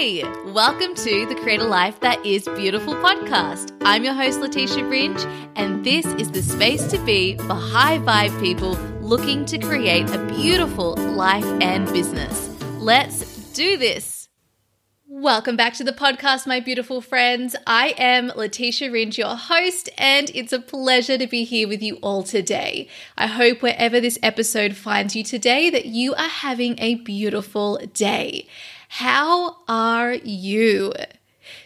Hey, welcome to the Create a Life That Is Beautiful podcast. I'm your host, Letitia Ringe, and this is the space to be for high vibe people looking to create a beautiful life and business. Let's do this. Welcome back to the podcast, my beautiful friends. I am Letitia Ringe, your host, and it's a pleasure to be here with you all today. I hope wherever this episode finds you today that you are having a beautiful day. How are you?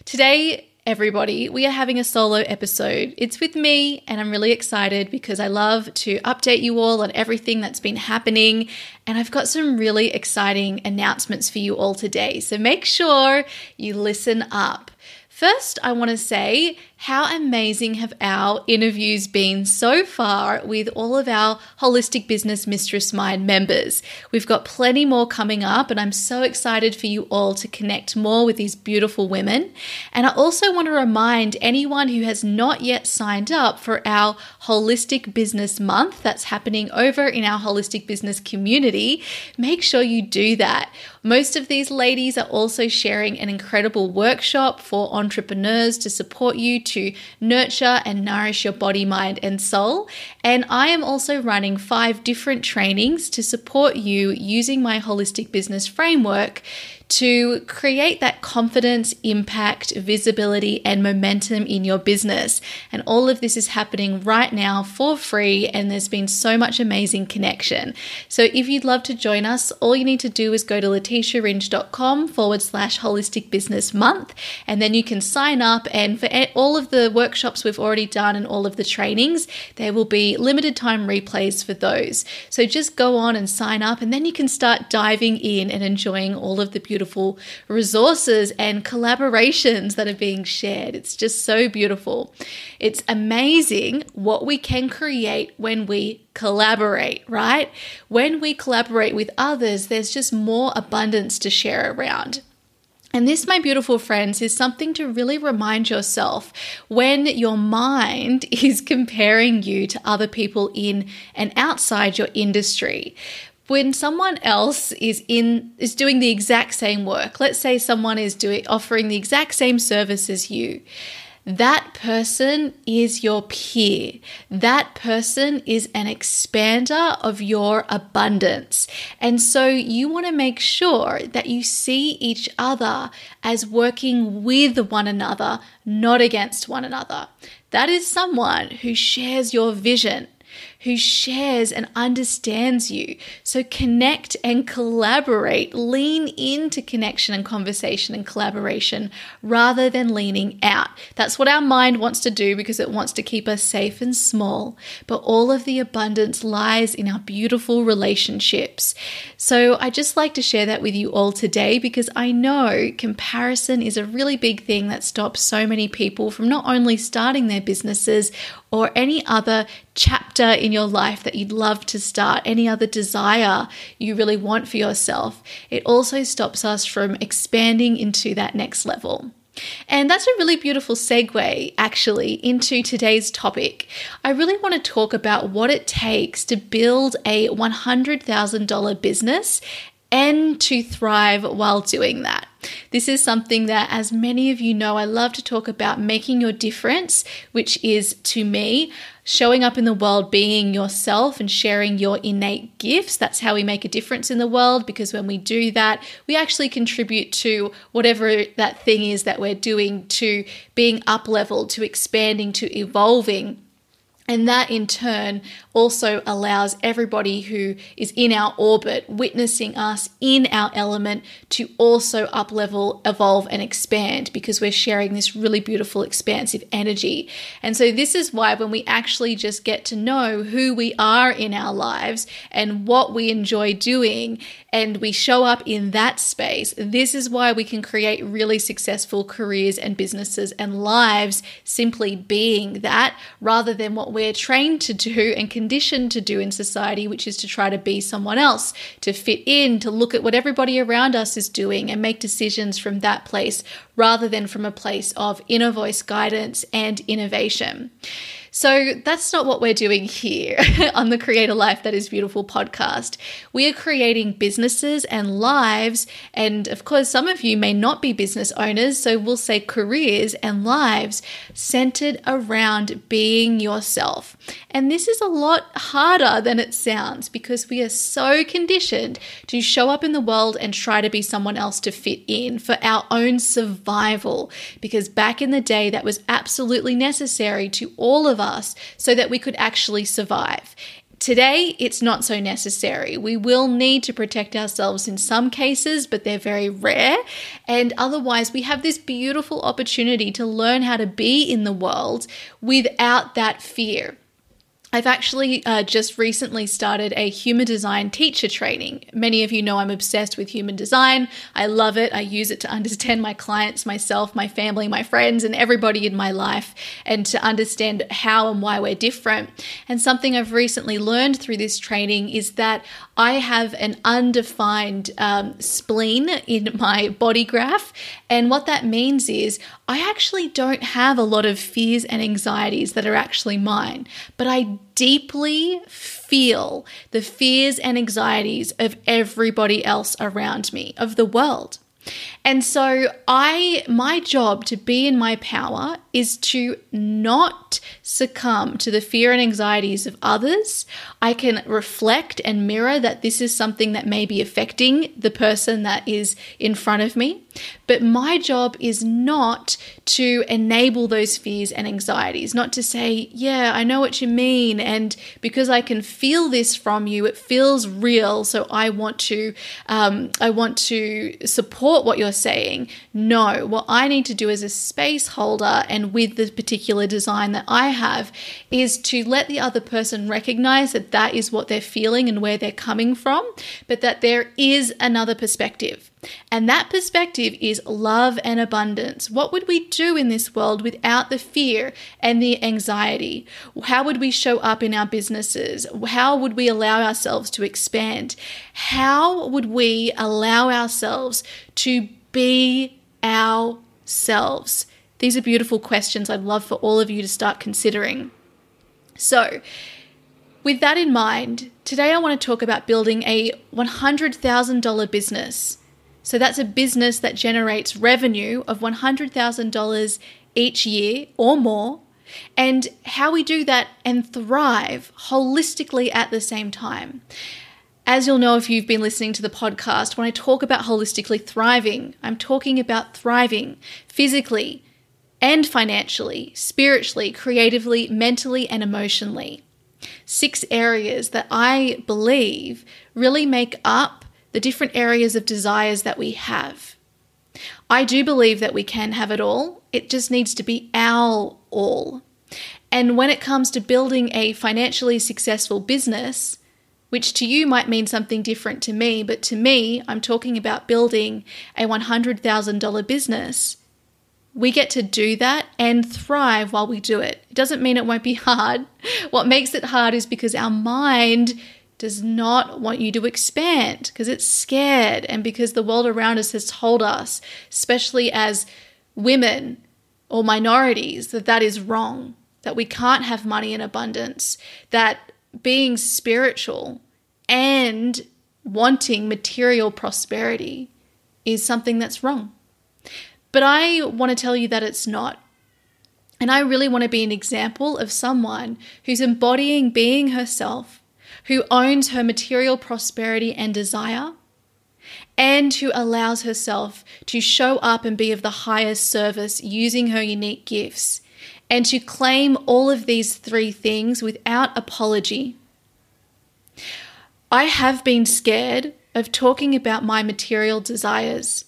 Today, everybody, we are having a solo episode. It's with me, and I'm really excited because I love to update you all on everything that's been happening. And I've got some really exciting announcements for you all today. So make sure you listen up. First, I want to say how amazing have our interviews been so far with all of our Holistic Business Mistress Mind members? We've got plenty more coming up, and I'm so excited for you all to connect more with these beautiful women. And I also want to remind anyone who has not yet signed up for our Holistic Business Month that's happening over in our Holistic Business community, make sure you do that. Most of these ladies are also sharing an incredible workshop for entrepreneurs to support you to nurture and nourish your body, mind, and soul. And I am also running five different trainings to support you using my holistic business framework to create that confidence, impact, visibility, and momentum in your business. And all of this is happening right now for free, and there's been so much amazing connection. So if you'd love to join us, all you need to do is go to letitiaringe.com forward slash holistic business month, and then you can sign up. And for all of the workshops we've already done and all of the trainings, there will be limited time replays for those. So just go on and sign up, and then you can start diving in and enjoying all of the beautiful beautiful resources and collaborations that are being shared. It's just so beautiful. It's amazing what we can create when we collaborate, right? When we collaborate with others, there's just more abundance to share around. And this, my beautiful friends, is something to really remind yourself when your mind is comparing you to other people in and outside your industry when someone else is in is doing the exact same work let's say someone is doing offering the exact same service as you that person is your peer. That person is an expander of your abundance. And so you want to make sure that you see each other as working with one another, not against one another. That is someone who shares your vision who shares and understands you. So connect and collaborate. Lean into connection and conversation and collaboration rather than leaning out. That's what our mind wants to do because it wants to keep us safe and small. But all of the abundance lies in our beautiful relationships. So I just like to share that with you all today because I know comparison is a really big thing that stops so many people from not only starting their businesses or any other chapter in your life that you'd love to start, any other desire you really want for yourself, it also stops us from expanding into that next level. And that's a really beautiful segue, actually, into today's topic. I really want to talk about what it takes to build a $100,000 business and to thrive while doing that. This is something that, as many of you know, I love to talk about making your difference, which is to me showing up in the world, being yourself, and sharing your innate gifts. That's how we make a difference in the world because when we do that, we actually contribute to whatever that thing is that we're doing, to being up leveled, to expanding, to evolving. And that in turn also allows everybody who is in our orbit, witnessing us in our element, to also up level, evolve, and expand because we're sharing this really beautiful, expansive energy. And so, this is why when we actually just get to know who we are in our lives and what we enjoy doing, and we show up in that space, this is why we can create really successful careers and businesses and lives simply being that rather than what we're trained to do and conditioned to do in society, which is to try to be someone else, to fit in, to look at what everybody around us is doing and make decisions from that place rather than from a place of inner voice guidance and innovation. So that's not what we're doing here on the Create a Life That Is Beautiful podcast. We are creating businesses and lives. And of course, some of you may not be business owners. So we'll say careers and lives centered around being yourself. And this is a lot harder than it sounds because we are so conditioned to show up in the world and try to be someone else to fit in for our own survival. Because back in the day, that was absolutely necessary to all of us so that we could actually survive. Today, it's not so necessary. We will need to protect ourselves in some cases, but they're very rare. And otherwise, we have this beautiful opportunity to learn how to be in the world without that fear. I've actually uh, just recently started a human design teacher training. Many of you know I'm obsessed with human design. I love it. I use it to understand my clients, myself, my family, my friends, and everybody in my life, and to understand how and why we're different. And something I've recently learned through this training is that I have an undefined um, spleen in my body graph. And what that means is I actually don't have a lot of fears and anxieties that are actually mine, but I deeply feel the fears and anxieties of everybody else around me, of the world. And so I my job to be in my power is to not succumb to the fear and anxieties of others. I can reflect and mirror that this is something that may be affecting the person that is in front of me. But my job is not to enable those fears and anxieties, not to say, yeah, I know what you mean. And because I can feel this from you, it feels real. So I want to, um, I want to support what you're saying. No, what I need to do as a space holder and with the particular design that I have is to let the other person recognize that that is what they're feeling and where they're coming from, but that there is another perspective. And that perspective is love and abundance. What would we do in this world without the fear and the anxiety? How would we show up in our businesses? How would we allow ourselves to expand? How would we allow ourselves to be ourselves? These are beautiful questions I'd love for all of you to start considering. So, with that in mind, today I want to talk about building a $100,000 business. So that's a business that generates revenue of $100,000 each year or more, and how we do that and thrive holistically at the same time. As you'll know if you've been listening to the podcast, when I talk about holistically thriving, I'm talking about thriving physically and financially, spiritually, creatively, mentally, and emotionally. Six areas that I believe really make up the different areas of desires that we have. I do believe that we can have it all. It just needs to be our all. And when it comes to building a financially successful business, which to you might mean something different to me, but to me, I'm talking about building a $100,000 business. We get to do that and thrive while we do it. It doesn't mean it won't be hard. What makes it hard is because our mind does not want you to expand because it's scared and because the world around us has told us, especially as women or minorities, that that is wrong, that we can't have money in abundance, that being spiritual and wanting material prosperity is something that's wrong. But I want to tell you that it's not. And I really want to be an example of someone who's embodying being herself who owns her material prosperity and desire, and who allows herself to show up and be of the highest service using her unique gifts, and to claim all of these three things without apology. I have been scared of talking about my material desires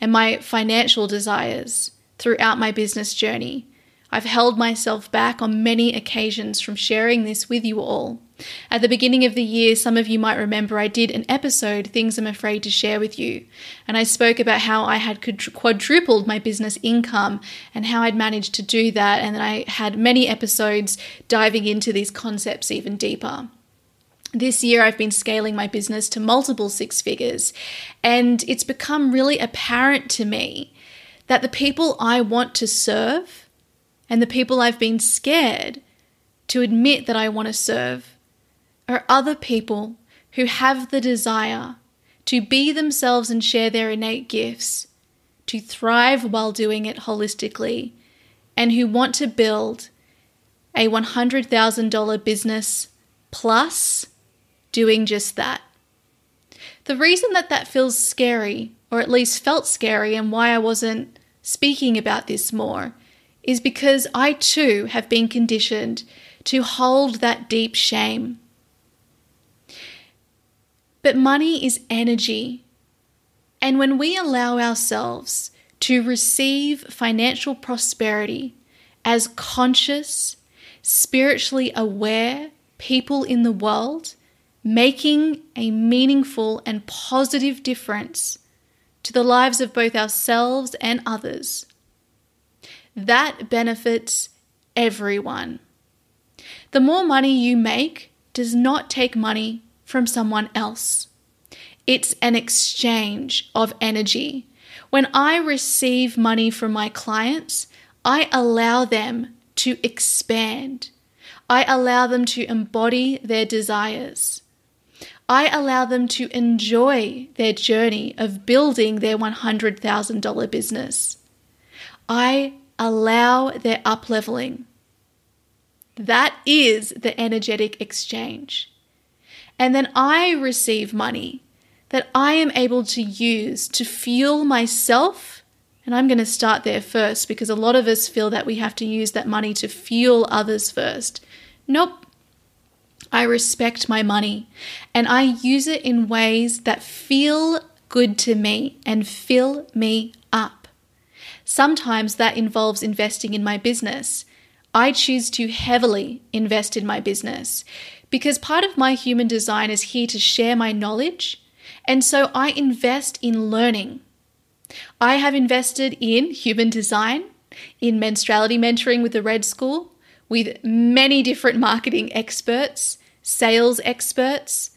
and my financial desires throughout my business journey. I've held myself back on many occasions from sharing this with you all. At the beginning of the year, some of you might remember I did an episode, Things I'm Afraid to Share with You, and I spoke about how I had quadrupled my business income and how I'd managed to do that, and then I had many episodes diving into these concepts even deeper. This year, I've been scaling my business to multiple six figures, and it's become really apparent to me that the people I want to serve and the people I've been scared to admit that I want to serve are other people who have the desire to be themselves and share their innate gifts, to thrive while doing it holistically, and who want to build a $100,000 business plus doing just that. The reason that that feels scary, or at least felt scary, and why I wasn't speaking about this more, is because I too have been conditioned to hold that deep shame. But money is energy. And when we allow ourselves to receive financial prosperity as conscious, spiritually aware people in the world, making a meaningful and positive difference to the lives of both ourselves and others, that benefits everyone. The more money you make does not take money from someone else. It's an exchange of energy. When I receive money from my clients, I allow them to expand. I allow them to embody their desires. I allow them to enjoy their journey of building their $100,000 business. I allow their upleveling. That is the energetic exchange. And then I receive money that I am able to use to fuel myself. And I'm going to start there first because a lot of us feel that we have to use that money to fuel others first. Nope. I respect my money and I use it in ways that feel good to me and fill me. Sometimes that involves investing in my business. I choose to heavily invest in my business because part of my human design is here to share my knowledge. And so I invest in learning. I have invested in human design, in menstruality mentoring with the Red School, with many different marketing experts, sales experts.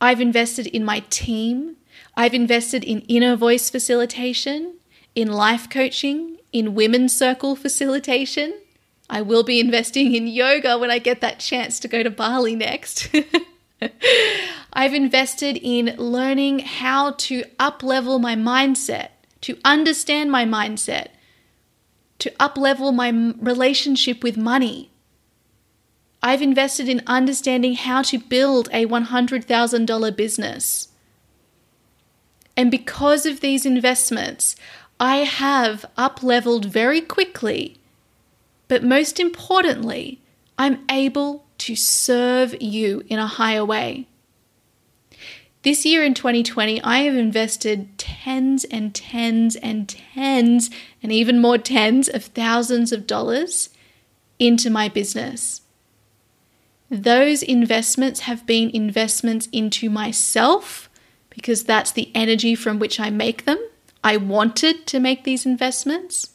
I've invested in my team. I've invested in inner voice facilitation, in life coaching, in women's circle facilitation. I will be investing in yoga when I get that chance to go to Bali next. I've invested in learning how to uplevel my mindset, to understand my mindset, to uplevel my relationship with money. I've invested in understanding how to build a $100,000 business. And because of these investments, I have upleveled very quickly. But most importantly, I'm able to serve you in a higher way. This year in 2020, I have invested tens and tens and tens and even more tens of thousands of dollars into my business. Those investments have been investments into myself because that's the energy from which I make them. I wanted to make these investments.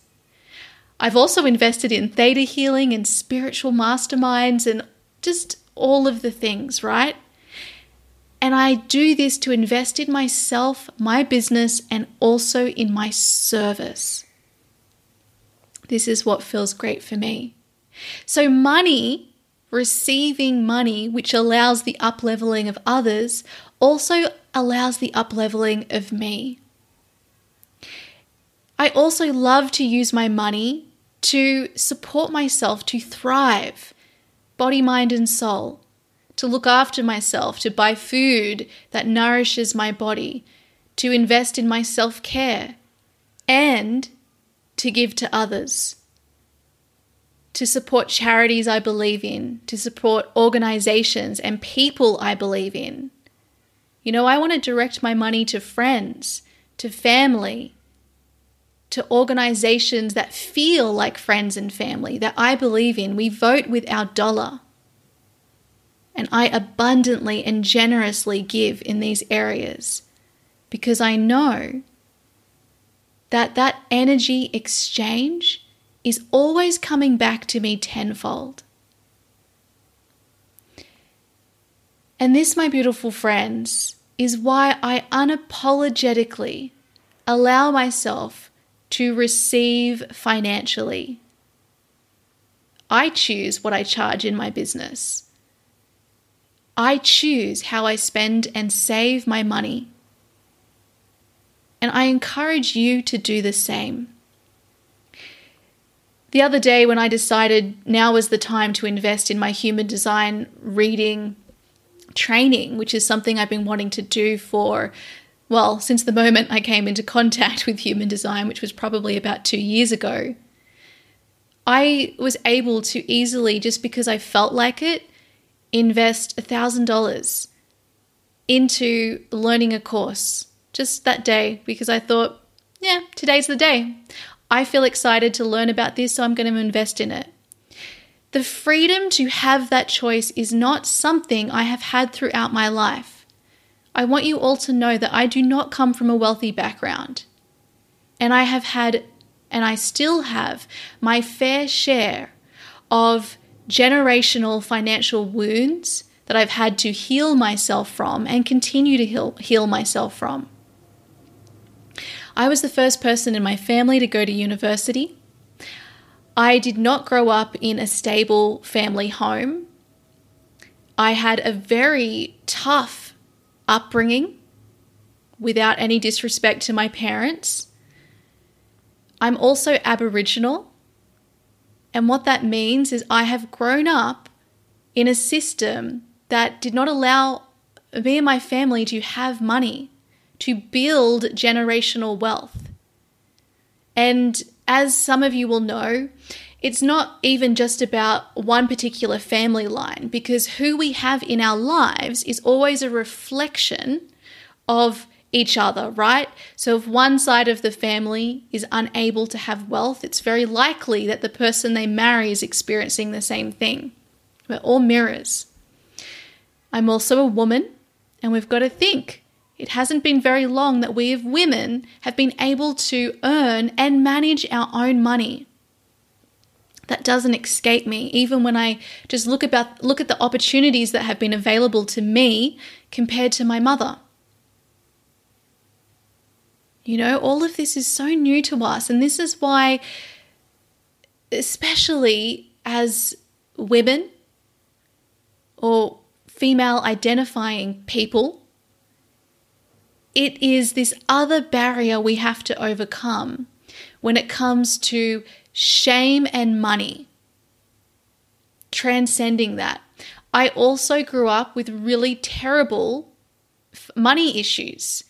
I've also invested in theta healing and spiritual masterminds and just all of the things, right? And I do this to invest in myself, my business, and also in my service. This is what feels great for me. So, money, receiving money, which allows the upleveling of others, also allows the upleveling of me. I also love to use my money to support myself to thrive, body, mind, and soul, to look after myself, to buy food that nourishes my body, to invest in my self care, and to give to others. To support charities I believe in, to support organizations and people I believe in. You know, I want to direct my money to friends, to family, to organizations that feel like friends and family that I believe in. We vote with our dollar. And I abundantly and generously give in these areas because I know that that energy exchange is always coming back to me tenfold. And this, my beautiful friends, is why I unapologetically allow myself to receive financially. I choose what I charge in my business. I choose how I spend and save my money. And I encourage you to do the same. The other day, when I decided now was the time to invest in my human design reading training, which is something I've been wanting to do for, well, since the moment I came into contact with human design, which was probably about two years ago, I was able to easily, just because I felt like it, invest $1,000 into learning a course just that day because I thought, yeah, today's the day. I feel excited to learn about this, so I'm going to invest in it. The freedom to have that choice is not something I have had throughout my life. I want you all to know that I do not come from a wealthy background. And I have had, and I still have, my fair share of generational financial wounds that I've had to heal myself from and continue to heal, heal myself from. I was the first person in my family to go to university. I did not grow up in a stable family home. I had a very tough upbringing without any disrespect to my parents. I'm also Aboriginal. And what that means is I have grown up in a system that did not allow me and my family to have money to build generational wealth. And as some of you will know, it's not even just about one particular family line because who we have in our lives is always a reflection of each other, right? So if one side of the family is unable to have wealth, it's very likely that the person they marry is experiencing the same thing. We're all mirrors. I'm also a woman, and we've got to think it hasn't been very long that we as women have been able to earn and manage our own money. That doesn't escape me, even when I just look about look at the opportunities that have been available to me compared to my mother. You know, all of this is so new to us, and this is why, especially as women or female identifying people, it is this other barrier we have to overcome when it comes to shame and money. Transcending that. I also grew up with really terrible money issues.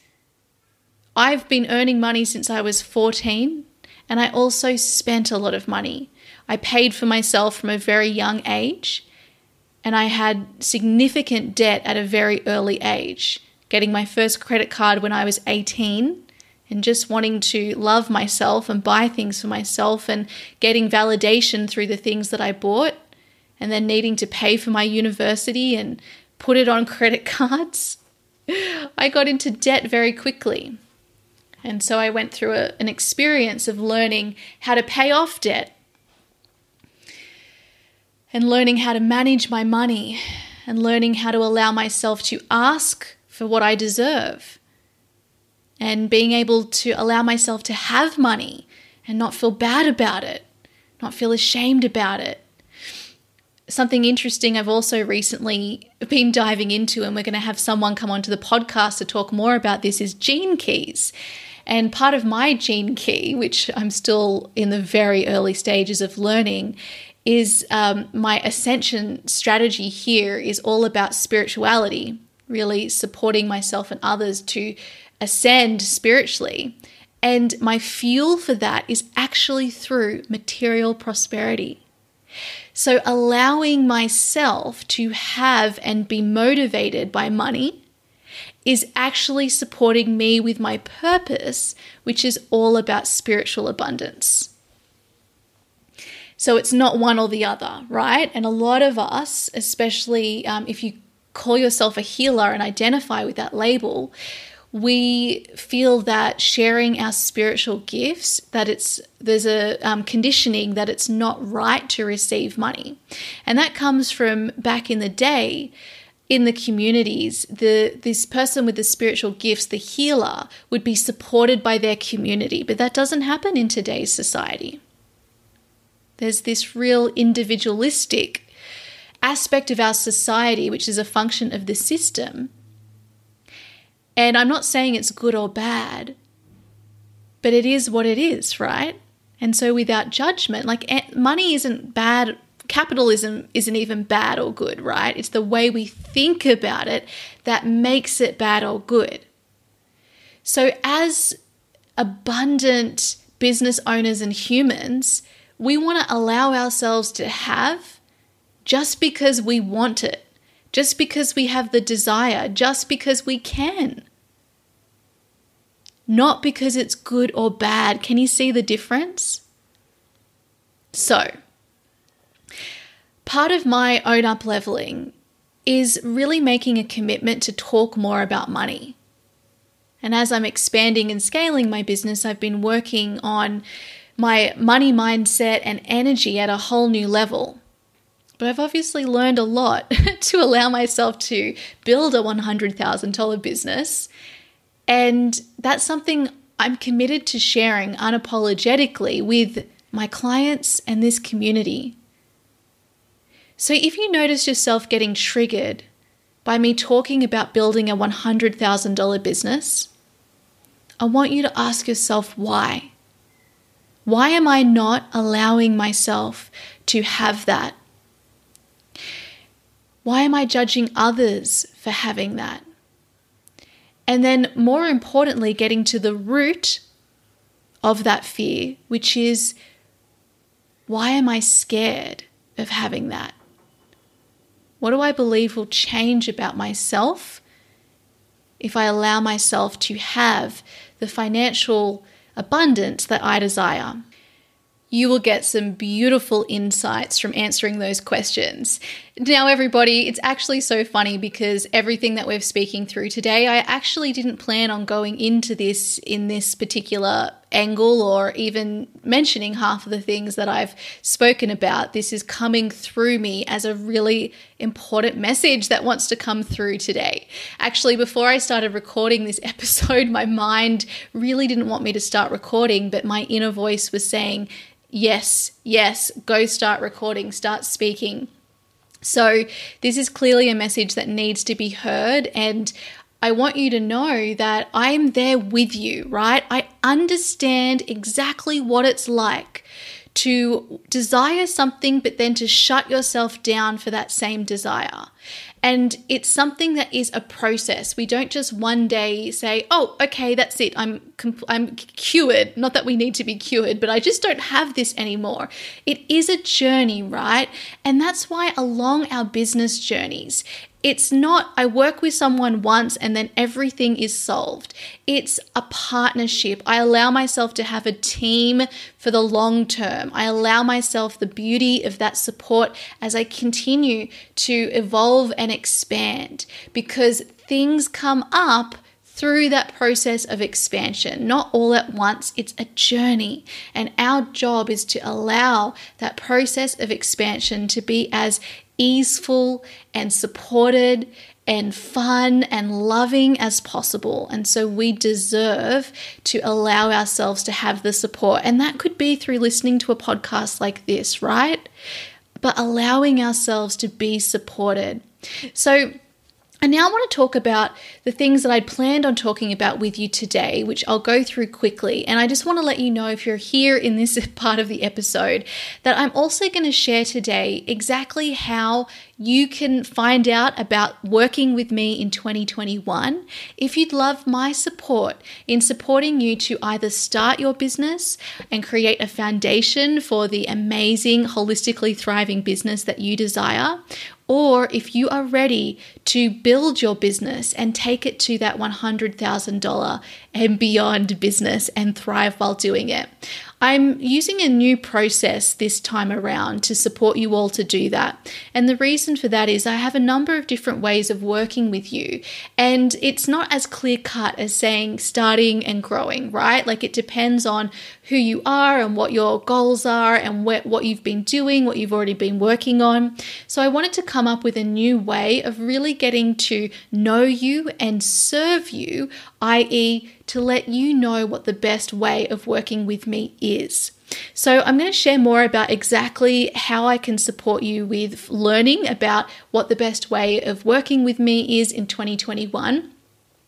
I've been earning money since I was 14, and I also spent a lot of money. I paid for myself from a very young age, and I had significant debt at a very early age getting my first credit card when I was 18 and just wanting to love myself and buy things for myself and getting validation through the things that I bought and then needing to pay for my university and put it on credit cards. I got into debt very quickly. And so I went through a, an experience of learning how to pay off debt and learning how to manage my money and learning how to allow myself to ask for what I deserve. And being able to allow myself to have money and not feel bad about it, not feel ashamed about it. Something interesting I've also recently been diving into, and we're going to have someone come onto the podcast to talk more about this, is gene keys. And part of my gene key, which I'm still in the very early stages of learning, is um, my ascension strategy here is all about spirituality really supporting myself and others to ascend spiritually. And my fuel for that is actually through material prosperity. So, allowing myself to have and be motivated by money is actually supporting me with my purpose, which is all about spiritual abundance. So, it's not one or the other, right? And a lot of us, especially um, if you call yourself a healer and identify with that label, we feel that sharing our spiritual gifts that it's there's a um, conditioning that it's not right to receive money and that comes from back in the day in the communities the this person with the spiritual gifts the healer would be supported by their community but that doesn't happen in today's society There's this real individualistic aspect of our society, which is a function of the system. And I'm not saying it's good or bad, but it is what it is, right? And so without judgment, like eh, money isn't bad, capitalism isn't even bad or good, right? It's the way we think about it that makes it bad or good. So as abundant business owners and humans, we want to allow ourselves to have just because we want it, just because we have the desire, just because we can. Not because it's good or bad. Can you see the difference? So, part of my own up leveling is really making a commitment to talk more about money. And as I'm expanding and scaling my business, I've been working on my money mindset and energy at a whole new level. But I've obviously learned a lot to allow myself to build a $100,000 business. And that's something I'm committed to sharing unapologetically with my clients and this community. So if you notice yourself getting triggered by me talking about building a $100,000 business, I want you to ask yourself why. Why am I not allowing myself to have that? Why am I judging others for having that? And then, more importantly, getting to the root of that fear, which is why am I scared of having that? What do I believe will change about myself if I allow myself to have the financial abundance that I desire. You will get some beautiful insights from answering those questions. Now, everybody, it's actually so funny because everything that we're speaking through today, I actually didn't plan on going into this in this particular angle or even mentioning half of the things that I've spoken about. This is coming through me as a really important message that wants to come through today. Actually, before I started recording this episode, my mind really didn't want me to start recording, but my inner voice was saying, Yes, yes, go start recording, start speaking. So, this is clearly a message that needs to be heard. And I want you to know that I'm there with you, right? I understand exactly what it's like to desire something, but then to shut yourself down for that same desire. And it's something that is a process. We don't just one day say, "Oh, okay, that's it. I'm I'm cured." Not that we need to be cured, but I just don't have this anymore. It is a journey, right? And that's why along our business journeys, it's not, I work with someone once and then everything is solved. It's a partnership. I allow myself to have a team for the long term. I allow myself the beauty of that support as I continue to evolve and expand because things come up through that process of expansion, not all at once. It's a journey. And our job is to allow that process of expansion to be as easeful and supported and fun and loving as possible. And so we deserve to allow ourselves to have the support. And that could be through listening to a podcast like this, right? But allowing ourselves to be supported. So, I now I want to talk about the things that I'd planned on talking about with you today, which I'll go through quickly. And I just want to let you know if you're here in this part of the episode that I'm also going to share today exactly how you can find out about working with me in 2021 if you'd love my support in supporting you to either start your business and create a foundation for the amazing, holistically thriving business that you desire, or if you are ready to build your business and take it to that $100,000 and beyond business and thrive while doing it. I'm using a new process this time around to support you all to do that. And the reason for that is I have a number of different ways of working with you. And it's not as clear cut as saying starting and growing, right? Like it depends on who you are and what your goals are and what, what you've been doing, what you've already been working on. So I wanted to come up with a new way of really getting to know you and serve you, i.e., to let you know what the best way of working with me is. So, I'm going to share more about exactly how I can support you with learning about what the best way of working with me is in 2021.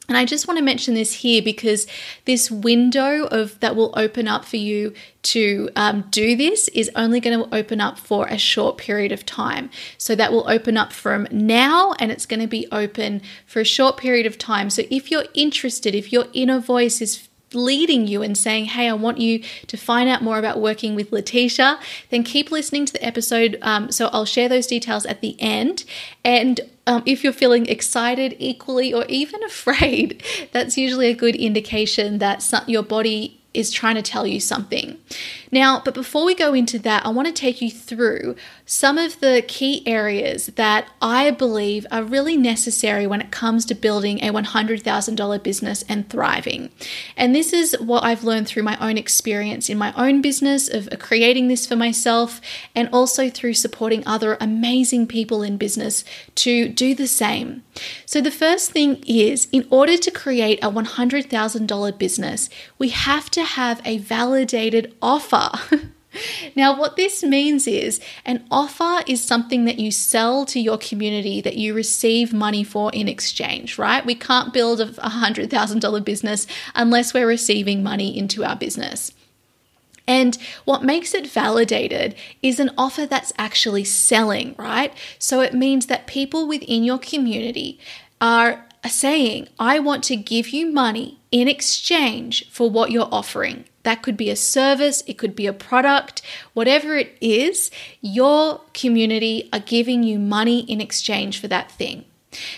And I just want to mention this here because this window of that will open up for you to um, do this is only going to open up for a short period of time. So that will open up from now and it's going to be open for a short period of time. So if you're interested, if your inner voice is leading you and saying, Hey, I want you to find out more about working with Letitia, then keep listening to the episode. Um, so I'll share those details at the end. And um, if you're feeling excited equally or even afraid, that's usually a good indication that your body is trying to tell you something. Now, but before we go into that, I want to take you through some of the key areas that I believe are really necessary when it comes to building a $100,000 business and thriving. And this is what I've learned through my own experience in my own business of creating this for myself and also through supporting other amazing people in business to do the same. So, the first thing is in order to create a $100,000 business, we have to have a validated offer. Now, what this means is an offer is something that you sell to your community that you receive money for in exchange, right? We can't build a $100,000 business unless we're receiving money into our business. And what makes it validated is an offer that's actually selling, right? So it means that people within your community are saying, I want to give you money in exchange for what you're offering. That could be a service, it could be a product, whatever it is, your community are giving you money in exchange for that thing.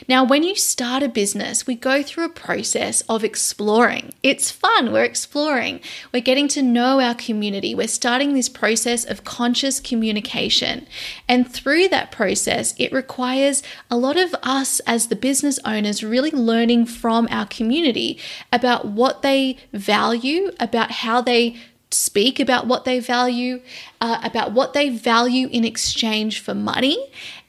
Now, when you start a business, we go through a process of exploring. It's fun, we're exploring, we're getting to know our community, we're starting this process of conscious communication. And through that process, it requires a lot of us as the business owners really learning from our community about what they value, about how they speak about what they value, uh, about what they value in exchange for money,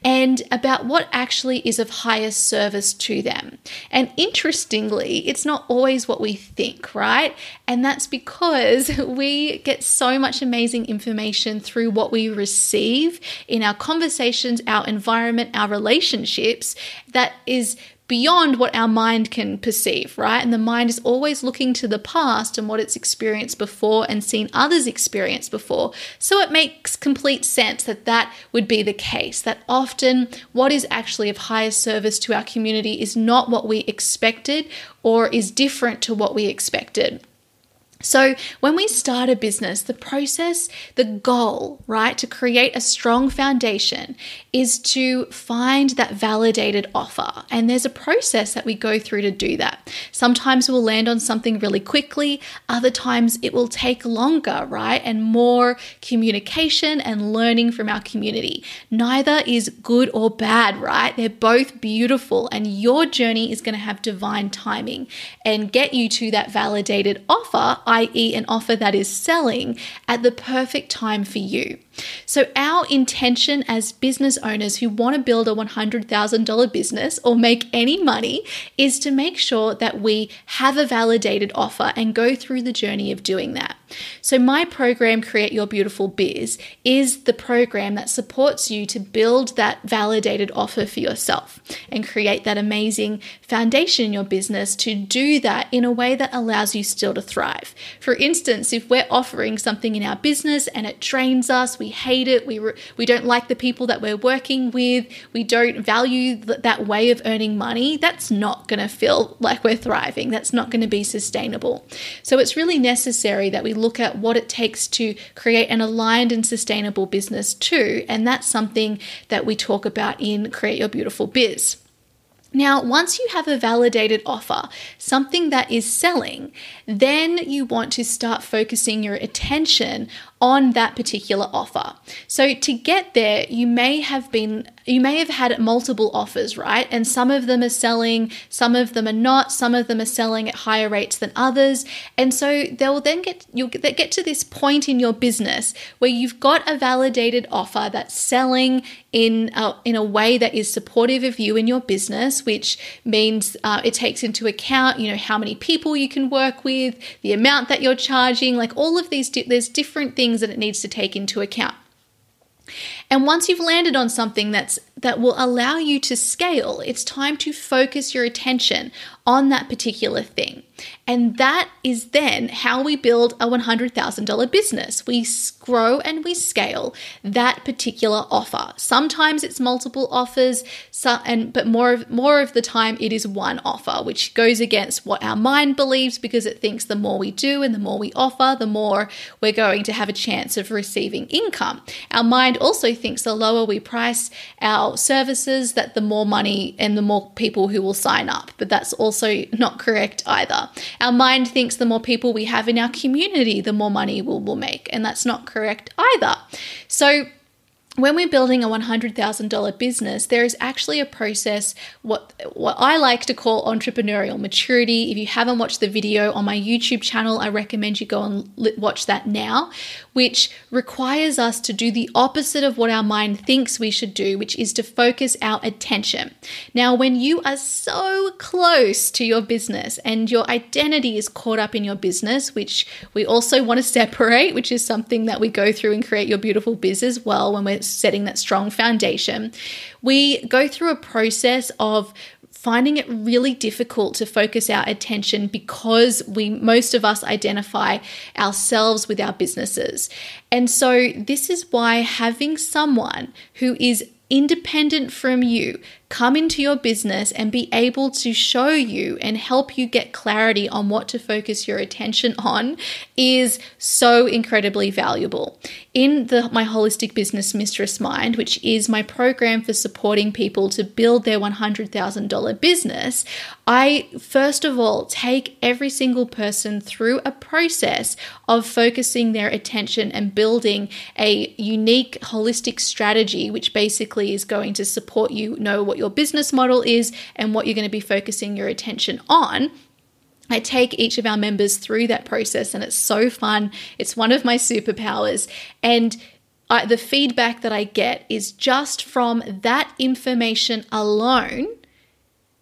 and about what actually is of highest service to them. And interestingly, it's not always what we think, right? And that's because we get so much amazing information through what we receive in our conversations, our environment, our relationships that is beyond what our mind can perceive, right? And the mind is always looking to the past and what it's experienced before and seen others experience before. So it makes complete sense that that would be the case, that often what is actually of highest service to our community is not what we expected or is different to what we expected. So, when we start a business, the process, the goal, right, to create a strong foundation is to find that validated offer. And there's a process that we go through to do that. Sometimes we'll land on something really quickly, other times it will take longer, right, and more communication and learning from our community. Neither is good or bad, right? They're both beautiful, and your journey is going to have divine timing and get you to that validated offer i.e., an offer that is selling at the perfect time for you. So, our intention as business owners who want to build a $100,000 business or make any money is to make sure that we have a validated offer and go through the journey of doing that. So, my program, Create Your Beautiful Biz, is the program that supports you to build that validated offer for yourself and create that amazing foundation in your business to do that in a way that allows you still to thrive. For instance, if we're offering something in our business and it drains us, we hate it, we, re- we don't like the people that we're working with, we don't value th- that way of earning money, that's not going to feel like we're thriving. That's not going to be sustainable. So, it's really necessary that we look at what it takes to create an aligned and sustainable business too. And that's something that we talk about in Create Your Beautiful Biz. Now, once you have a validated offer, something that is selling, then you want to start focusing your attention on that particular offer. So, to get there, you may have been you may have had multiple offers, right? And some of them are selling, some of them are not, some of them are selling at higher rates than others. And so they'll then get you'll get to this point in your business where you've got a validated offer that's selling in a, in a way that is supportive of you and your business, which means uh, it takes into account, you know, how many people you can work with, the amount that you're charging, like all of these. There's different things that it needs to take into account. And once you've landed on something that's that will allow you to scale, it's time to focus your attention on that particular thing. And that is then how we build a $100,000 business. We grow and we scale that particular offer. Sometimes it's multiple offers, so, and but more of more of the time it is one offer, which goes against what our mind believes because it thinks the more we do and the more we offer, the more we're going to have a chance of receiving income. Our mind also thinks the lower we price our services, that the more money and the more people who will sign up. But that's also not correct either. Our mind thinks the more people we have in our community, the more money we'll, we'll make. And that's not correct either. So when we're building a $100,000 business, there is actually a process, what, what I like to call entrepreneurial maturity. If you haven't watched the video on my YouTube channel, I recommend you go and watch that now, which requires us to do the opposite of what our mind thinks we should do, which is to focus our attention. Now, when you are so close to your business and your identity is caught up in your business, which we also want to separate, which is something that we go through and create your beautiful biz as well when we're setting that strong foundation, we go through a process of finding it really difficult to focus our attention because we most of us identify ourselves with our businesses. And so this is why having someone who is independent from you come into your business and be able to show you and help you get clarity on what to focus your attention on is so incredibly valuable. In the my holistic business mistress mind, which is my program for supporting people to build their $100,000 business, I first of all take every single person through a process of focusing their attention and building a unique holistic strategy which basically is going to support you know what what your business model is and what you're going to be focusing your attention on. I take each of our members through that process and it's so fun. It's one of my superpowers. And I, the feedback that I get is just from that information alone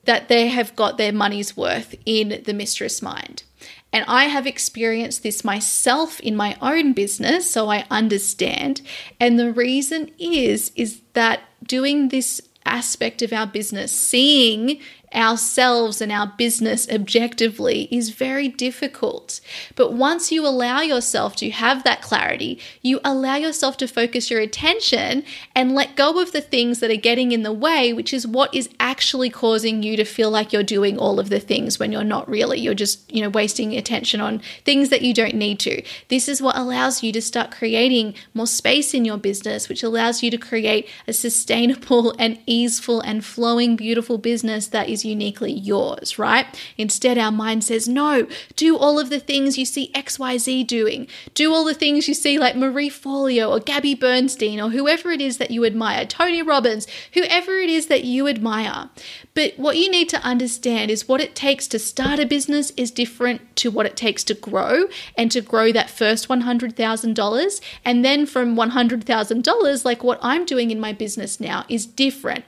that they have got their money's worth in the mistress mind. And I have experienced this myself in my own business, so I understand. And the reason is is that doing this aspect of our business, seeing ourselves and our business objectively is very difficult. But once you allow yourself to have that clarity, you allow yourself to focus your attention and let go of the things that are getting in the way, which is what is actually causing you to feel like you're doing all of the things when you're not really. You're just, you know, wasting attention on things that you don't need to. This is what allows you to start creating more space in your business, which allows you to create a sustainable and easeful and flowing, beautiful business that is uniquely yours, right? Instead, our mind says, no, do all of the things you see XYZ doing. Do all the things you see like Marie Forleo or Gabby Bernstein or whoever it is that you admire, Tony Robbins, whoever it is that you admire. But what you need to understand is what it takes to start a business is different to what it takes to grow and to grow that first $100,000. And then from $100,000, like what I'm doing in my business now, is different.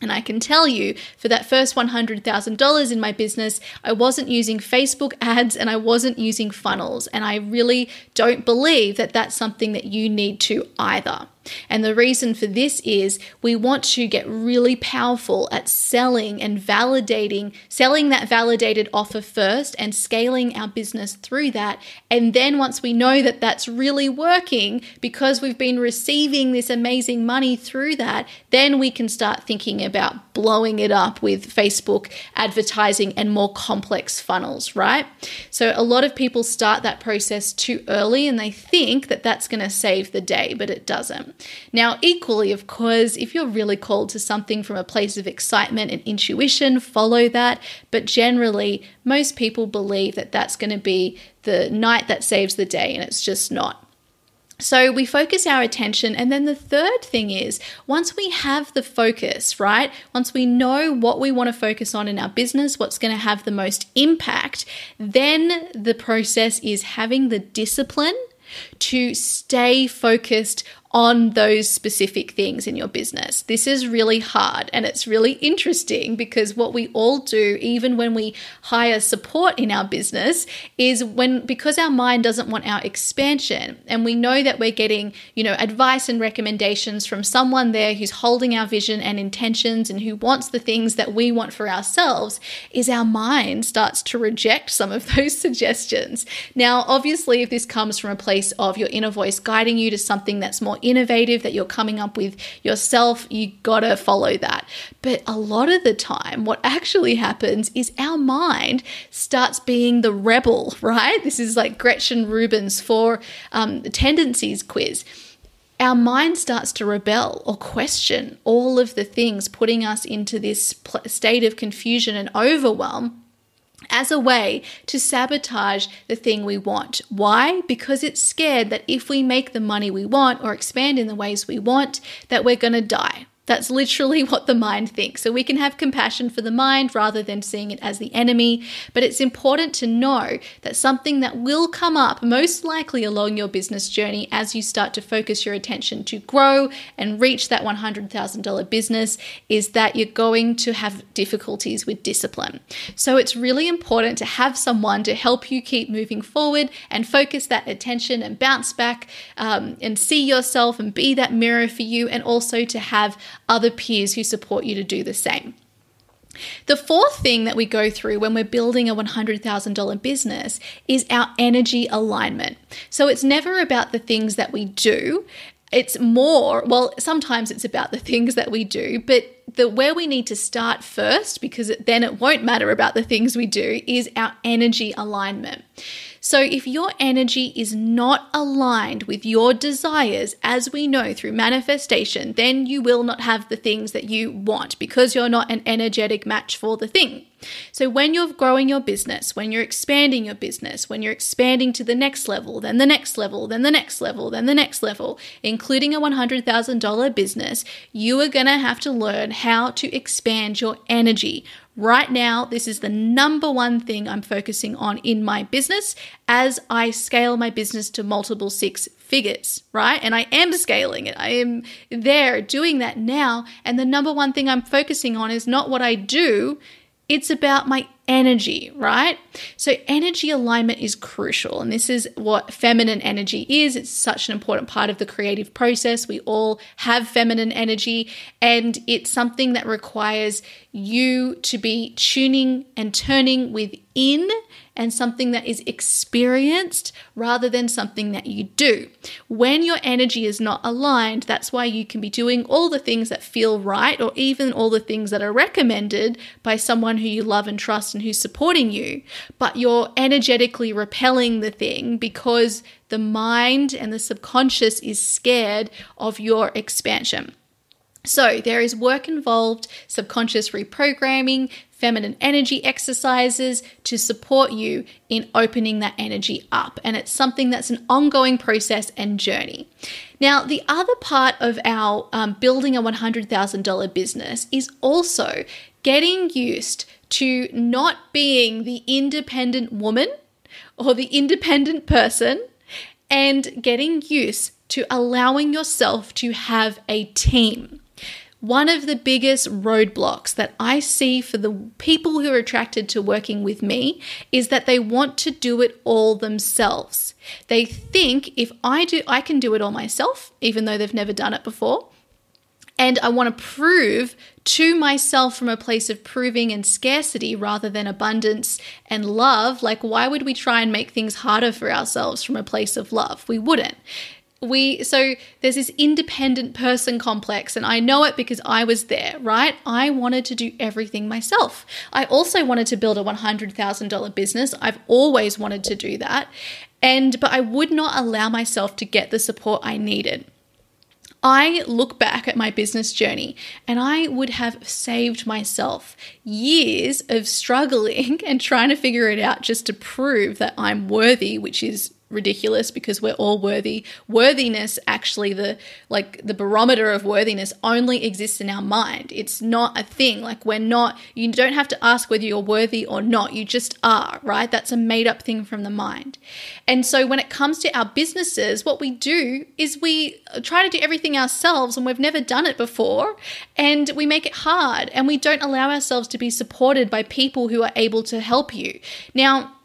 And I can tell you for that first $100,000 in my business, I wasn't using Facebook ads and I wasn't using funnels. And I really don't believe that that's something that you need to either. And the reason for this is we want to get really powerful at selling and validating, selling that validated offer first and scaling our business through that. And then once we know that that's really working because we've been receiving this amazing money through that, then we can start thinking about blowing it up with Facebook advertising and more complex funnels, right? So a lot of people start that process too early and they think that that's going to save the day, but it doesn't. Now, equally, of course, if you're really called to something from a place of excitement and intuition, follow that. But generally, most people believe that that's going to be the knight that saves the day, and it's just not. So we focus our attention. And then the third thing is once we have the focus, right? Once we know what we want to focus on in our business, what's going to have the most impact, then the process is having the discipline to stay focused on those specific things in your business. This is really hard and it's really interesting because what we all do, even when we hire support in our business, is when because our mind doesn't want our expansion and we know that we're getting, you know, advice and recommendations from someone there who's holding our vision and intentions and who wants the things that we want for ourselves, is our mind starts to reject some of those suggestions. Now, obviously, if this comes from a place of your inner voice guiding you to something that's more innovative that you're coming up with yourself, you gotta follow that. But a lot of the time, what actually happens is our mind starts being the rebel, right? This is like Gretchen Rubin's four um, tendencies quiz our mind starts to rebel or question all of the things, putting us into this state of confusion and overwhelm as a way to sabotage the thing we want. Why? Because it's scared that if we make the money we want or expand in the ways we want, that we're going to die. That's literally what the mind thinks. So we can have compassion for the mind rather than seeing it as the enemy. But it's important to know that something that will come up most likely along your business journey as you start to focus your attention to grow and reach that $100,000 business is that you're going to have difficulties with discipline. So it's really important to have someone to help you keep moving forward and focus that attention and bounce back um, and see yourself and be that mirror for you, and also to have other peers who support you to do the same. The fourth thing that we go through when we're building a $100,000 business is our energy alignment. So it's never about the things that we do. It's more, well, sometimes it's about the things that we do, but the where we need to start first because then it won't matter about the things we do is our energy alignment. So, if your energy is not aligned with your desires, as we know through manifestation, then you will not have the things that you want because you're not an energetic match for the thing. So, when you're growing your business, when you're expanding your business, when you're expanding to the next level, then the next level, then the next level, then the next level, including a $100,000 business, you are going to have to learn how to expand your energy Right now, this is the number one thing I'm focusing on in my business as I scale my business to multiple six figures, right? And I am scaling it. I am there doing that now. And the number one thing I'm focusing on is not what I do, it's about my energy, right? So, energy alignment is crucial. And this is what feminine energy is. It's such an important part of the creative process. We all have feminine energy, and it's something that requires you to be tuning and turning within and something that is experienced rather than something that you do. When your energy is not aligned, that's why you can be doing all the things that feel right or even all the things that are recommended by someone who you love and trust and who's supporting you, but you're energetically repelling the thing because the mind and the subconscious is scared of your expansion. So, there is work involved, subconscious reprogramming, feminine energy exercises to support you in opening that energy up. And it's something that's an ongoing process and journey. Now, the other part of our um, building a $100,000 business is also getting used to not being the independent woman or the independent person and getting used to allowing yourself to have a team. One of the biggest roadblocks that I see for the people who are attracted to working with me is that they want to do it all themselves. They think if I do I can do it all myself even though they've never done it before. And I want to prove to myself from a place of proving and scarcity rather than abundance and love. Like, why would we try and make things harder for ourselves from a place of love? We wouldn't we so there's this independent person complex and I know it because I was there, right? I wanted to do everything myself. I also wanted to build a $100,000 business. I've always wanted to do that. And but I would not allow myself to get the support I needed. I look back at my business journey and I would have saved myself years of struggling and trying to figure it out just to prove that I'm worthy, which is ridiculous because we're all worthy. Worthiness actually the like the barometer of worthiness only exists in our mind. It's not a thing. Like we're not you don't have to ask whether you're worthy or not. You just are, right? That's a made up thing from the mind. And so when it comes to our businesses, what we do is we try to do everything ourselves and we've never done it before and we make it hard and we don't allow ourselves to be supported by people who are able to help you. Now,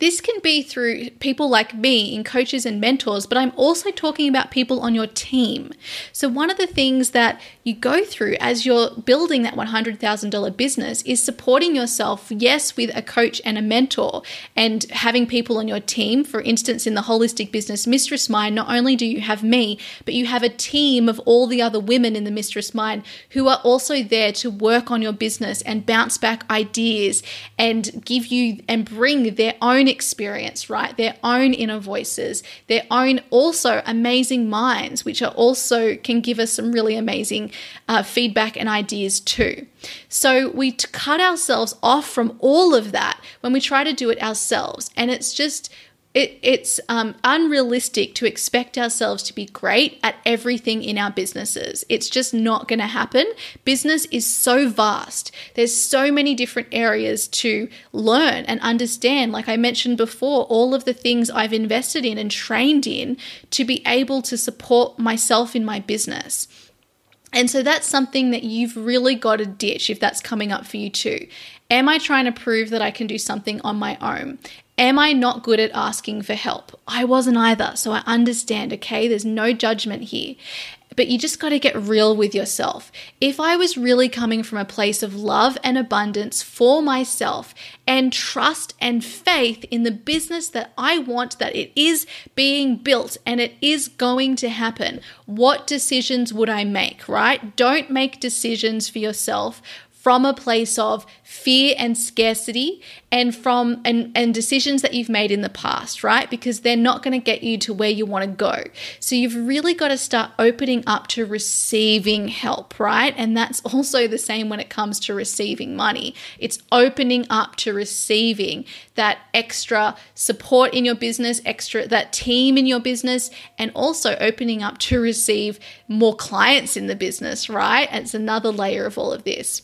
this can be through people like me in coaches and mentors, but I'm also talking about people on your team. So, one of the things that you go through as you're building that $100,000 business is supporting yourself, yes, with a coach and a mentor, and having people on your team. For instance, in the Holistic Business Mistress Mind, not only do you have me, but you have a team of all the other women in the Mistress Mind who are also there to work on your business and bounce back ideas and give you and bring their own experience, right? Their own inner voices, their own also amazing minds, which are also can give us some really amazing uh, feedback and ideas too. So we cut ourselves off from all of that when we try to do it ourselves. And it's just, it, it's um, unrealistic to expect ourselves to be great at everything in our businesses. It's just not going to happen. Business is so vast. There's so many different areas to learn and understand. Like I mentioned before, all of the things I've invested in and trained in to be able to support myself in my business. And so that's something that you've really got to ditch if that's coming up for you too. Am I trying to prove that I can do something on my own? Am I not good at asking for help? I wasn't either, so I understand, okay? There's no judgment here. But you just got to get real with yourself. If I was really coming from a place of love and abundance for myself and trust and faith in the business that I want, that it is being built and it is going to happen, what decisions would I make, right? Don't make decisions for yourself from a place of fear and scarcity and from and, and decisions that you've made in the past, right? Because they're not going to get you to where you want to go. So you've really got to start opening up to receiving help, right? And that's also the same when it comes to receiving money. It's opening up to receiving that extra support in your business, extra that team in your business, and also opening up to receive more clients in the business, right? It's another layer of all of this.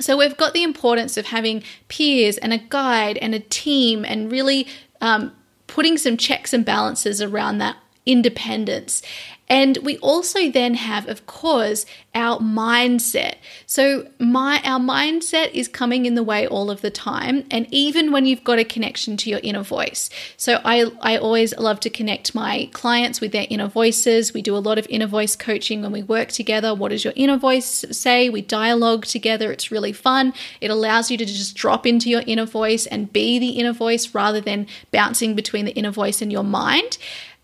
So we've got the importance of having peers and a guide and a team and really um, putting some checks and balances around that independence. And we also then have, of course, our mindset. So my our mindset is coming in the way all of the time, and even when you've got a connection to your inner voice. So I I always love to connect my clients with their inner voices. We do a lot of inner voice coaching when we work together. What does your inner voice say? We dialogue together. It's really fun. It allows you to just drop into your inner voice and be the inner voice rather than bouncing between the inner voice and your mind.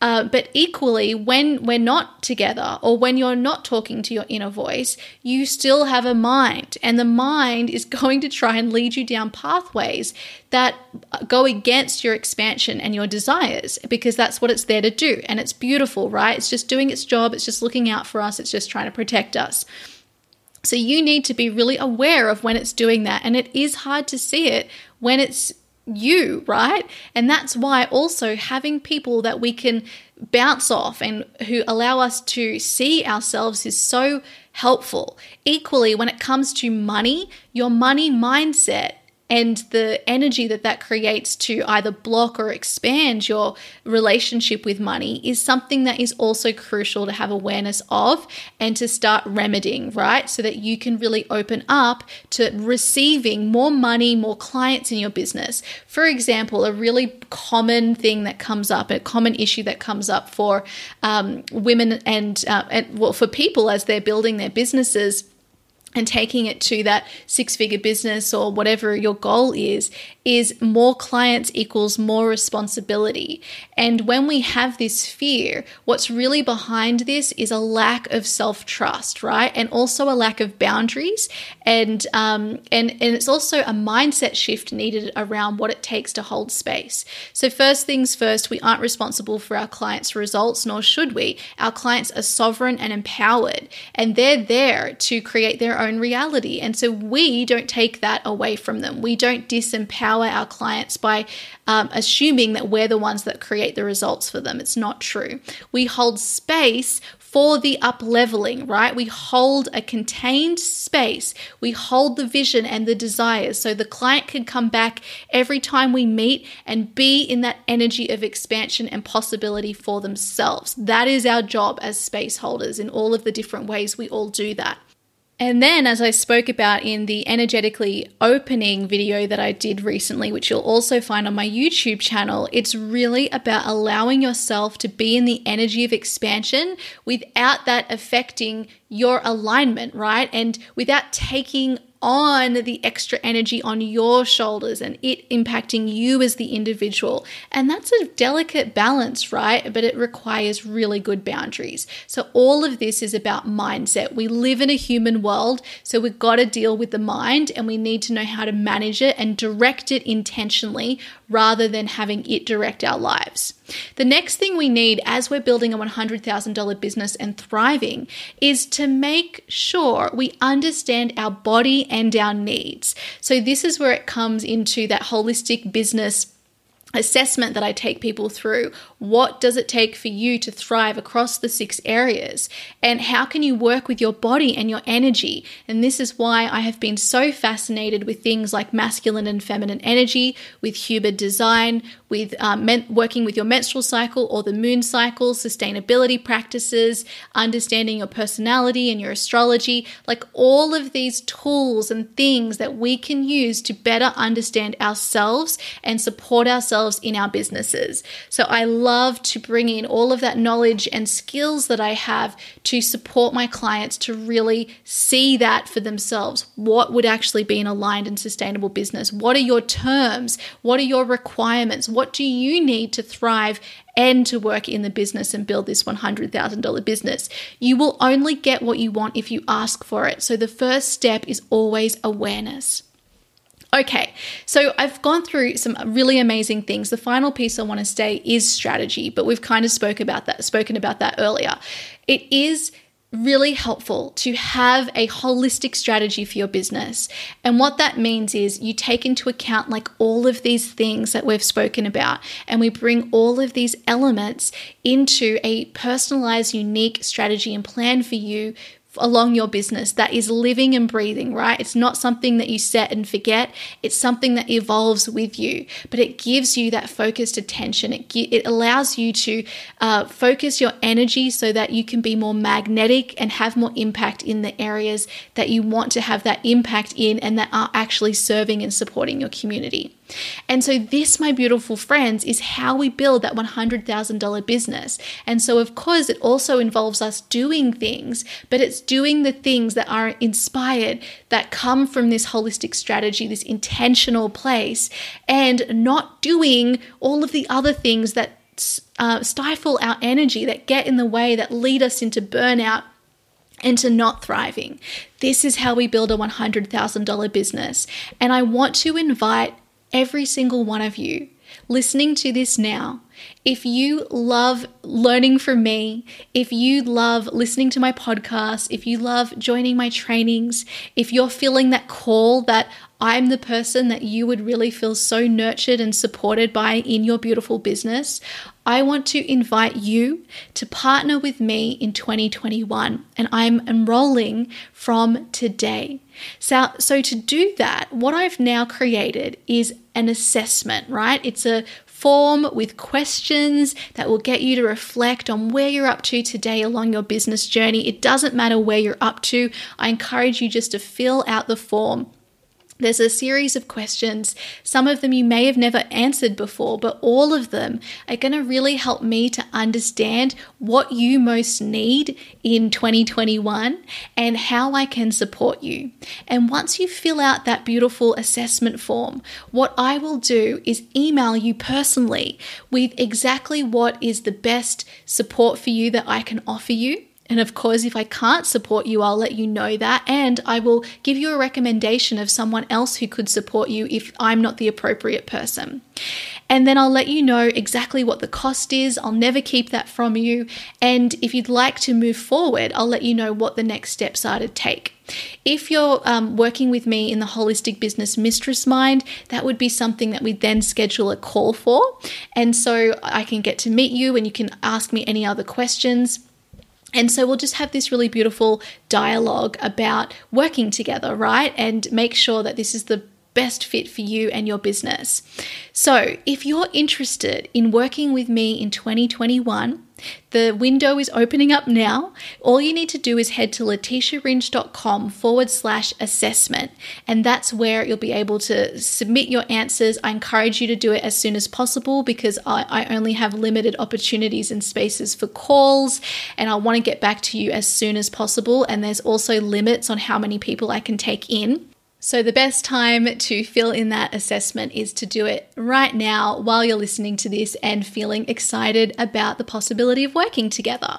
Uh, but equally, when we're not together or when you're not talking to your inner voice, you still have a mind. And the mind is going to try and lead you down pathways that go against your expansion and your desires because that's what it's there to do. And it's beautiful, right? It's just doing its job, it's just looking out for us, it's just trying to protect us. So you need to be really aware of when it's doing that. And it is hard to see it when it's you, right? And that's why also having people that we can bounce off and who allow us to see ourselves is so helpful. Equally, when it comes to money, your money mindset and the energy that that creates to either block or expand your relationship with money is something that is also crucial to have awareness of and to start remedying, right? So that you can really open up to receiving more money, more clients in your business. For example, a really common thing that comes up, a common issue that comes up for um, women and, uh, and well, for people as they're building their businesses and taking it to that six figure business or whatever your goal is, is more clients equals more responsibility. And when we have this fear, what's really behind this is a lack of self trust, right? And also a lack of boundaries. And, um, and, and it's also a mindset shift needed around what it takes to hold space. So, first things first, we aren't responsible for our clients' results, nor should we. Our clients are sovereign and empowered, and they're there to create their own reality. And so we don't take that away from them. We don't disempower our clients by um, assuming that we're the ones that create the results for them. It's not true. We hold space for the up leveling, right? We hold a contained space. We hold the vision and the desires so the client can come back every time we meet and be in that energy of expansion and possibility for themselves. That is our job as space holders in all of the different ways we all do that. And then, as I spoke about in the energetically opening video that I did recently, which you'll also find on my YouTube channel, it's really about allowing yourself to be in the energy of expansion without that affecting your alignment, right? And without taking on the extra energy on your shoulders and it impacting you as the individual. And that's a delicate balance, right? But it requires really good boundaries. So, all of this is about mindset. We live in a human world, so we've got to deal with the mind and we need to know how to manage it and direct it intentionally rather than having it direct our lives. The next thing we need as we're building a $100,000 business and thriving is to make sure we understand our body and our needs. So, this is where it comes into that holistic business assessment that I take people through. What does it take for you to thrive across the six areas? And how can you work with your body and your energy? And this is why I have been so fascinated with things like masculine and feminine energy, with human design, with um, men- working with your menstrual cycle or the moon cycle, sustainability practices, understanding your personality and your astrology, like all of these tools and things that we can use to better understand ourselves and support ourselves in our businesses. So I love to bring in all of that knowledge and skills that I have to support my clients to really see that for themselves. What would actually be an aligned and sustainable business? What are your terms? What are your requirements? What do you need to thrive and to work in the business and build this $100,000 business. You will only get what you want if you ask for it. So the first step is always awareness. Okay, so I've gone through some really amazing things. The final piece I want to say is strategy, but we've kind of spoke about that, spoken about that earlier. It is really helpful to have a holistic strategy for your business. And what that means is you take into account like all of these things that we've spoken about, and we bring all of these elements into a personalized, unique strategy and plan for you along your business that is living and breathing, right? It's not something that you set and forget. It's something that evolves with you, but it gives you that focused attention. It, it allows you to uh, focus your energy so that you can be more magnetic and have more impact in the areas that you want to have that impact in and that are actually serving and supporting your community. And so, this, my beautiful friends, is how we build that $100,000 business. And so, of course, it also involves us doing things, but it's doing the things that are inspired, that come from this holistic strategy, this intentional place, and not doing all of the other things that uh, stifle our energy, that get in the way, that lead us into burnout into not thriving. This is how we build a $100,000 business. And I want to invite every single one of you listening to this now, if you love learning from me, if you love listening to my podcast, if you love joining my trainings, if you're feeling that call that I'm the person that you would really feel so nurtured and supported by in your beautiful business, I want to invite you to partner with me in 2021 and I'm enrolling from today. So, so to do that, what I've now created is an assessment, right? It's a form with questions that will get you to reflect on where you're up to today along your business journey. It doesn't matter where you're up to. I encourage you just to fill out the form there's a series of questions. Some of them you may have never answered before, but all of them are going to really help me to understand what you most need in 2021 and how I can support you. And once you fill out that beautiful assessment form, what I will do is email you personally with exactly what is the best support for you that I can offer you And of course, if I can't support you, I'll let you know that. And I will give you a recommendation of someone else who could support you if I'm not the appropriate person. And then I'll let you know exactly what the cost is. I'll never keep that from you. And if you'd like to move forward, I'll let you know what the next steps are to take. If you're um, working with me in the Holistic Business Mistress Mind, that would be something that we then schedule a call for. And so I can get to meet you and you can ask me any other questions. And so we'll just have this really beautiful dialogue about working together, right? And make sure that this is the best fit for you and your business. So, if you're interested in working with me in 2021, the window is opening up now. All you need to do is head to letitiaringe.com forward slash assessment, and that's where you'll be able to submit your answers. I encourage you to do it as soon as possible because I, I only have limited opportunities and spaces for calls, and I want to get back to you as soon as possible. And there's also limits on how many people I can take in. So, the best time to fill in that assessment is to do it right now while you're listening to this and feeling excited about the possibility of working together.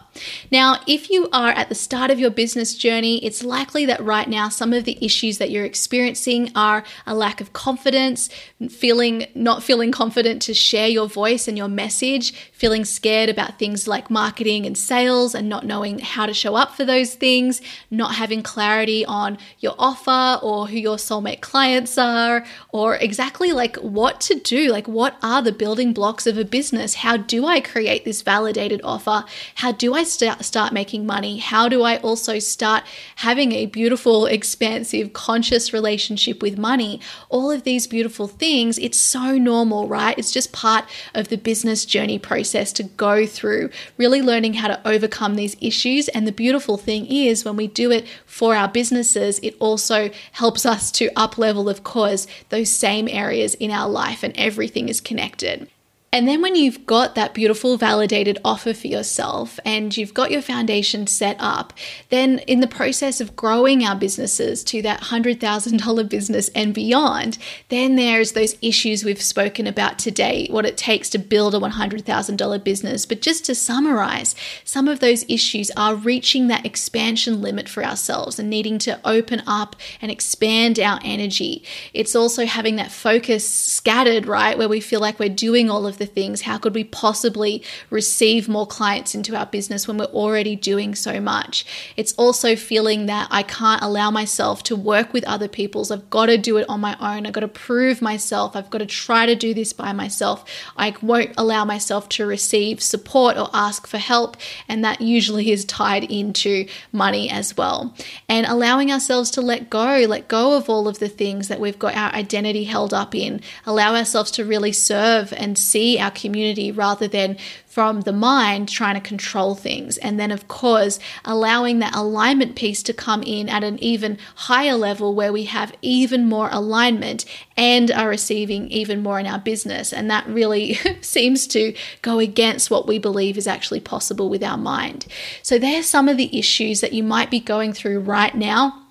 Now, if you are at the start of your business journey, it's likely that right now some of the issues that you're experiencing are a lack of confidence, feeling not feeling confident to share your voice and your message, feeling scared about things like marketing and sales and not knowing how to show up for those things, not having clarity on your offer or who your your soulmate clients are, or exactly like what to do. Like, what are the building blocks of a business? How do I create this validated offer? How do I start, start making money? How do I also start having a beautiful, expansive, conscious relationship with money? All of these beautiful things, it's so normal, right? It's just part of the business journey process to go through, really learning how to overcome these issues. And the beautiful thing is, when we do it for our businesses, it also helps us us to up level, of course, those same areas in our life, and everything is connected. And then when you've got that beautiful validated offer for yourself and you've got your foundation set up, then in the process of growing our businesses to that $100,000 business and beyond, then there's those issues we've spoken about today, what it takes to build a $100,000 business. But just to summarize, some of those issues are reaching that expansion limit for ourselves and needing to open up and expand our energy. It's also having that focus scattered, right, where we feel like we're doing all of the things. How could we possibly receive more clients into our business when we're already doing so much? It's also feeling that I can't allow myself to work with other people's. I've got to do it on my own. I've got to prove myself. I've got to try to do this by myself. I won't allow myself to receive support or ask for help. And that usually is tied into money as well. And allowing ourselves to let go, let go of all of the things that we've got our identity held up in, allow ourselves to really serve and see our community rather than from the mind trying to control things. And then, of course, allowing that alignment piece to come in at an even higher level where we have even more alignment and are receiving even more in our business. And that really seems to go against what we believe is actually possible with our mind. So, there's some of the issues that you might be going through right now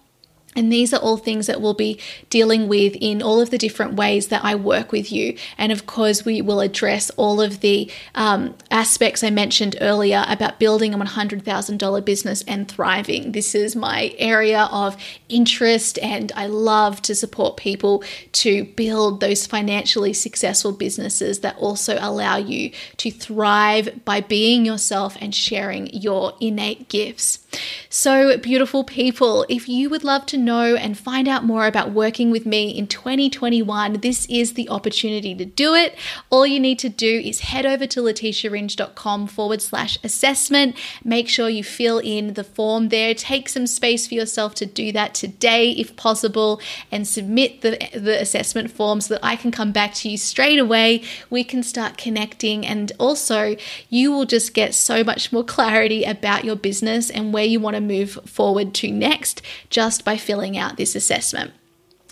and these are all things that we'll be dealing with in all of the different ways that I work with you. And of course, we will address all of the um, aspects I mentioned earlier about building a $100,000 business and thriving. This is my area of interest, and I love to support people to build those financially successful businesses that also allow you to thrive by being yourself and sharing your innate gifts. So, beautiful people, if you would love to know and find out more about working with me in 2021, this is the opportunity to do it. All you need to do is head over to letitiaringe.com forward slash assessment. Make sure you fill in the form there. Take some space for yourself to do that today, if possible, and submit the, the assessment form so that I can come back to you straight away. We can start connecting, and also you will just get so much more clarity about your business and where you want to move forward to next just by filling out this assessment.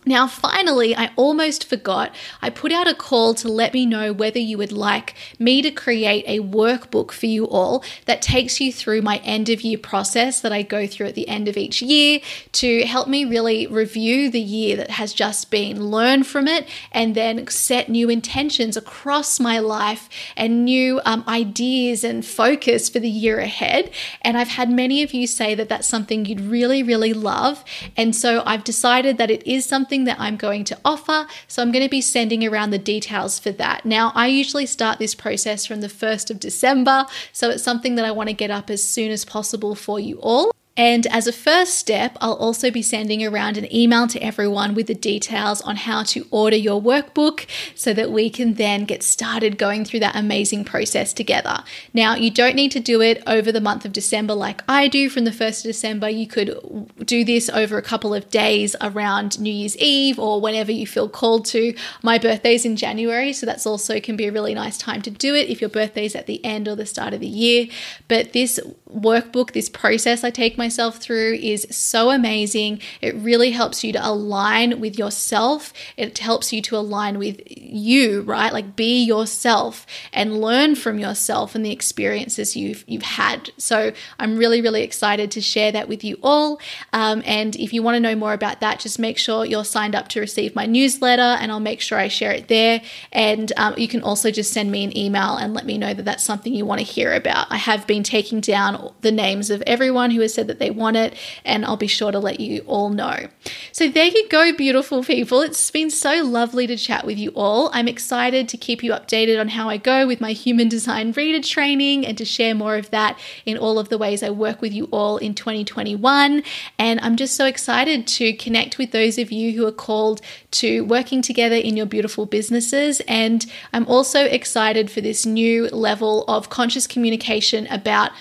Now, finally, I almost forgot. I put out a call to let me know whether you would like me to create a workbook for you all that takes you through my end of year process that I go through at the end of each year to help me really review the year that has just been, learn from it, and then set new intentions across my life and new um, ideas and focus for the year ahead. And I've had many of you say that that's something you'd really, really love. And so I've decided that it is something something that I'm going to offer. So I'm going to be sending around the details for that. Now, I usually start this process from the 1st of December. So it's something that I want to get up as soon as possible for you all. And as a first step, I'll also be sending around an email to everyone with the details on how to order your workbook so that we can then get started going through that amazing process together. Now, you don't need to do it over the month of December like I do from the 1st of December. You could do this over a couple of days around New Year's Eve or whenever you feel called to. My birthday's in January, so that's also can be a really nice time to do it if your birthday's at the end or the start of the year. But this workbook, this process I take myself through is so amazing. It really helps you to align with yourself. It helps you to align with you, right? Like be yourself and learn from yourself and the experiences you've you've had. So I'm really really excited to share that with you all. Um, and if you want to know more about that, just make sure you're signed up to receive my newsletter, and I'll make sure I share it there. And um, you can also just send me an email and let me know that that's something you want to hear about. I have been taking down the names of everyone who has said that they want it, and I'll be sure to let you all know. So there you go, beautiful people. It's been so lovely to chat with you all. I'm excited to keep you updated on how I go with my human design reader training and to share more of that in all of the ways I work with you all in 2021. And I'm just so excited to connect with those of you who are called to working together in your beautiful businesses. And I'm also excited for this new level of conscious communication about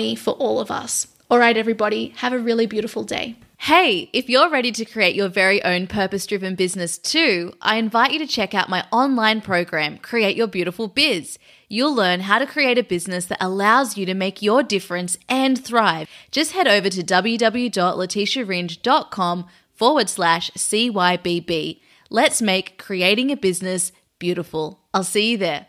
money for all of us. All right, everybody, have a really beautiful day. Hey, if you're ready to create your very own purpose driven business too, I invite you to check out my online program, Create Your Beautiful Biz. You'll learn how to create a business that allows you to make your difference and thrive. Just head over to www.letitiaringe.com forward slash CYBB. Let's make creating a business beautiful. I'll see you there.